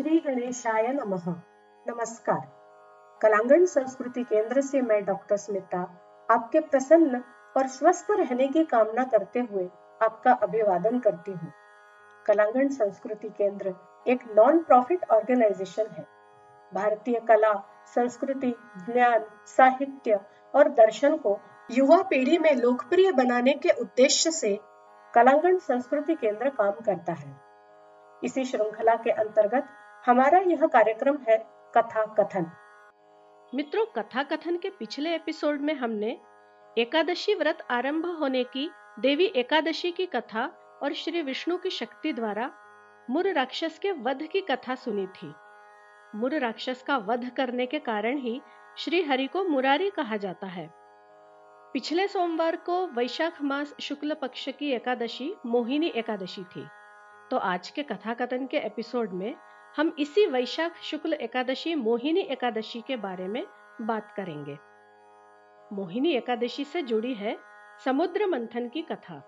श्री गणेशाय नमः। नमस्कार। कलांगण संस्कृति केंद्र से मैं डॉक्टर स्मिता, आपके प्रसन्न और स्वस्थ रहने की कामना करते हुए आपका अभिवादन करती हूँ। कलांगण संस्कृति केंद्र एक नॉन प्रॉफिट ऑर्गेनाइजेशन है। भारतीय कला, संस्कृति, ज्ञान, साहित्य और दर्शन को युवा पीढ़ी में लोकप्रिय बनाने के उद्देश्य से कलांगण संस्कृति केंद्र काम करता है। इसी श्रृंखला के अंतर्गत हमारा यह कार्यक्रम है कथा कथन। मित्रों, कथा कथन के पिछले एपिसोड में हमने एकादशी व्रत आरंभ होने की, देवी एकादशी की कथा और श्री विष्णु की शक्ति द्वारा मुर राक्षस के वध की कथा सुनी थी। मुर राक्षस का वध करने के कारण ही श्री हरि को मुरारी कहा जाता है। पिछले सोमवार को वैशाख मास शुक्ल पक्ष की एकादशी, मोहिनी एकादशी थी। तो आज के कथा कथन के एपिसोड में हम इसी वैशाख शुक्ल एकादशी, मोहिनी एकादशी के बारे में बात करेंगे। मोहिनी एकादशी से जुड़ी है समुद्र मंथन की कथा।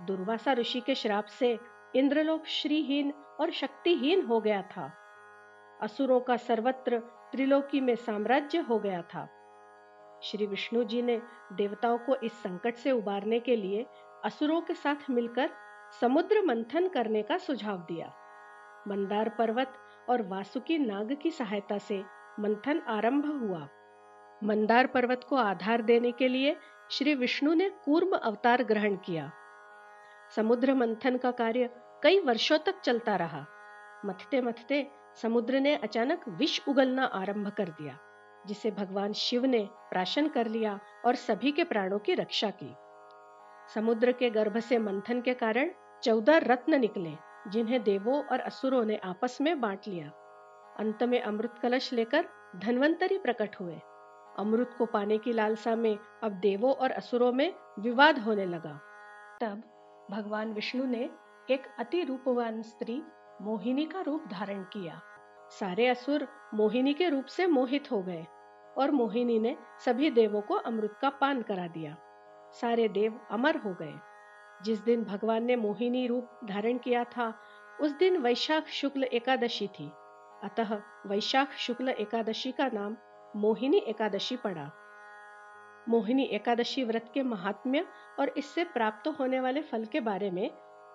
दुर्वासा ऋषि के श्राप से इंद्रलोक श्रीहीन और शक्तिहीन हो गया था। असुरों का सर्वत्र त्रिलोकी में साम्राज्य हो गया था। श्री विष्णु जी ने देवताओं को इस संकट से उबारने के लिए असुरों के साथ मिलकर समुद्र मंथन करने का सुझाव दिया। मंदार पर्वत और वासुकी नाग की सहायता से मंथन आरंभ हुआ। मंदार पर्वत को आधार देने के लिए श्री विष्णु ने कूर्म अवतार ग्रहण किया। समुद्र मंथन का कार्य कई वर्षों तक चलता रहा। मथते मथते समुद्र ने अचानक विष उगलना आरंभ कर दिया, जिसे भगवान शिव ने प्राशन कर लिया और सभी के प्राणों की रक्षा की। समुद्र के गर्भ से मंथन के कारण चौदह रत्न निकले। जिन्हें देवों और असुरों ने आपस में बांट लिया। अंत में अमृत कलश लेकर धनवंतरी प्रकट हुए। अमृत को पाने की लालसा में अब देवों और असुरों में विवाद होने लगा। तब भगवान विष्णु ने एक अति रूपवान स्त्री मोहिनी का रूप धारण किया। सारे असुर मोहिनी के रूप से मोहित हो गए और मोहिनी ने सभी देवों को अमृत का पान करा दिया। सारे देव अमर हो गए। जिस दिन भगवान ने मोहिनी रूप धारण किया था, उस दिन वैशाख शुक्ल एकादशी थी। अतः वैशाख शुक्ल एकादशी का नाम मोहिनी एकादशी पड़ा। मोहिनी एकादशी व्रत के महात्म्य और इससे प्राप्त होने वाले फल के बारे में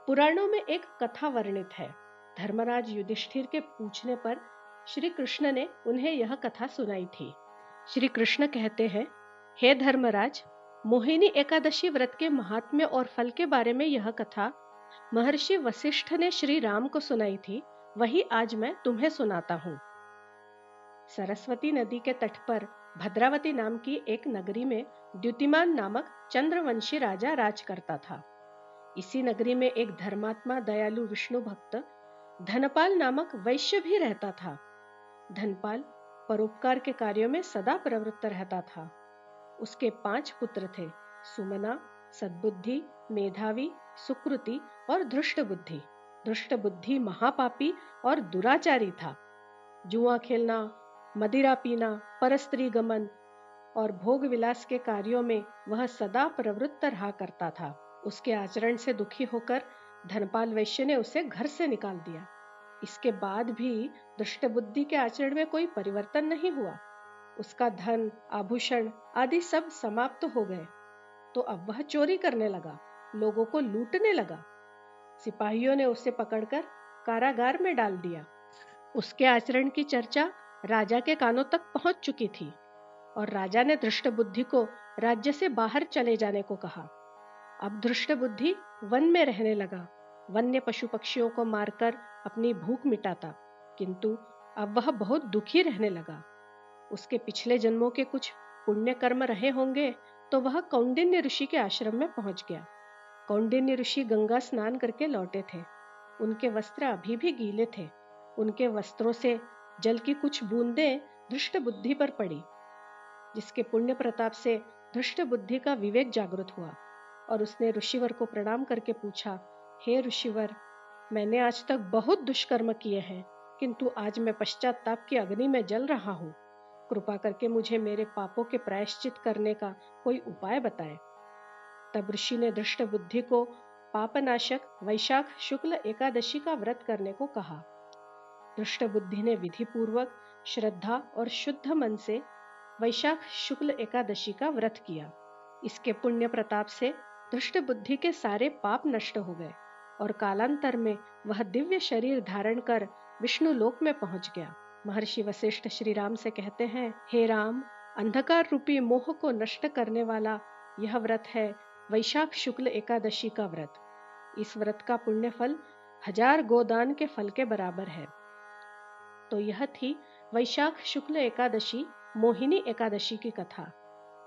पुराणों में एक कथा वर्णित है। धर्मराज युधिष्ठिर के पूछने पर श्री कृष्ण ने उन्हें यह कथा सुनाई थी। श्री कृष्ण कहते हैं, हे धर्मराज मोहिनी एकादशी व्रत के महात्म्य और फल के बारे में यह कथा, महर्षि वशिष्ठ ने श्री राम को सुनाई थी, वही आज मैं तुम्हें सुनाता हूँ। सरस्वती नदी के तट पर भद्रावती नाम की एक नगरी में द्युतिमान नामक चंद्रवंशी राजा राज करता था। इसी नगरी में एक धर्मात्मा दयालु विष्णु भक्त, धनपाल नामक वैश्य भी रहता था। धनपाल परोपकार के कार्यों में सदा प्रवृत्त रहता था। उसके पाँच पुत्र थे, सुमना, सद्बुद्धि, मेधावी, सुकृति और धृष्ट बुद्धि धृष्ट बुद्धि महापापी और दुराचारी था। जुआ खेलना, मदिरा पीना, परस्त्री गमन और भोग विलास के कार्यों में वह सदा प्रवृत्त रहा करता था। उसके आचरण से दुखी होकर धनपाल वैश्य ने उसे घर से निकाल दिया। इसके बाद भी दुष्ट बुद्धि के आचरण में कोई परिवर्तन नहीं हुआ। उसका धन, आभूषण आदि सब समाप्त हो गए। तो अब वह चोरी करने लगा, लोगों को लूटने लगा। सिपाहियों ने उसे पकड़कर कारागार में डाल दिया। उसके आचरण की चर्चा राजा के कानों तक पहुँच चुकी थी और राजा ने दृष्ट बुद्धि को राज्य से बाहर चले जाने को कहा। अब दृष्ट बुद्धि वन में रहने लगा। वन्य पशु पक्षियों को मारकर अपनी भूख मिटाता, किंतु अब वह बहुत दुखी रहने लगा। उसके पिछले जन्मों के कुछ पुण्य कर्म रहे होंगे तो वह कौंडिन्य ऋषि के आश्रम में पहुँच गया। कौंडिन्य ऋषि गंगा स्नान करके लौटे थे। उनके वस्त्र अभी भी गीले थे। उनके वस्त्रों से जल की कुछ बूंदें धृष्ट बुद्धि पर पड़ी, जिसके पुण्य प्रताप से धृष्ट बुद्धि का विवेक जागृत हुआ। और उसने ऋषिवर को प्रणाम करके पूछा, हे ऋषिवर, मैंने आज तक बहुत दुष्कर्म किए हैं, किंतु आज मैं पश्चाताप की अग्नि में जल रहा हूँ। कृपा करके मुझे मेरे पापों के प्रायश्चित करने का कोई उपाय बताए। तब ऋषि ने दृष्ट बुद्धि को पापनाशक, वैशाख, शुक्ल, एकादशी का व्रत करने को कहा। दुष्ट बुद्धि ने विधि पूर्वक श्रद्धा और शुद्ध मन से वैशाख, शुक्ल, एकादशी का व्रत किया। इसके पुण्य प्रताप से दुष्ट बुद्धि के सारे पाप नष्ट हो गए और कालांतर में वह दिव्य शरीर धारण कर विष्णु लोक में पहुँच गया। महर्षि वशिष्ठ श्री राम से कहते हैं, हे राम, अंधकार रूपी मोह को नष्ट करने वाला यह व्रत है, वैशाख शुक्ल एकादशी का व्रत। इस व्रत का पुण्य फल हज़ार गोदान के फल के बराबर है। तो यह थी वैशाख शुक्ल एकादशी, मोहिनी एकादशी की कथा।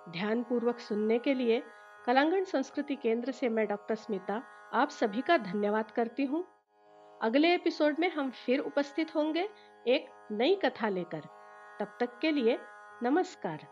ध्यान पूर्वक सुनने के लिए कलांगण संस्कृति केंद्र से मैं डॉक्टर स्मिता, आप सभी का धन्यवाद करती हूँ। अगले एपिसोड में हम फिर उपस्थित होंगे एक नई कथा लेकर। तब तक के लिए नमस्कार।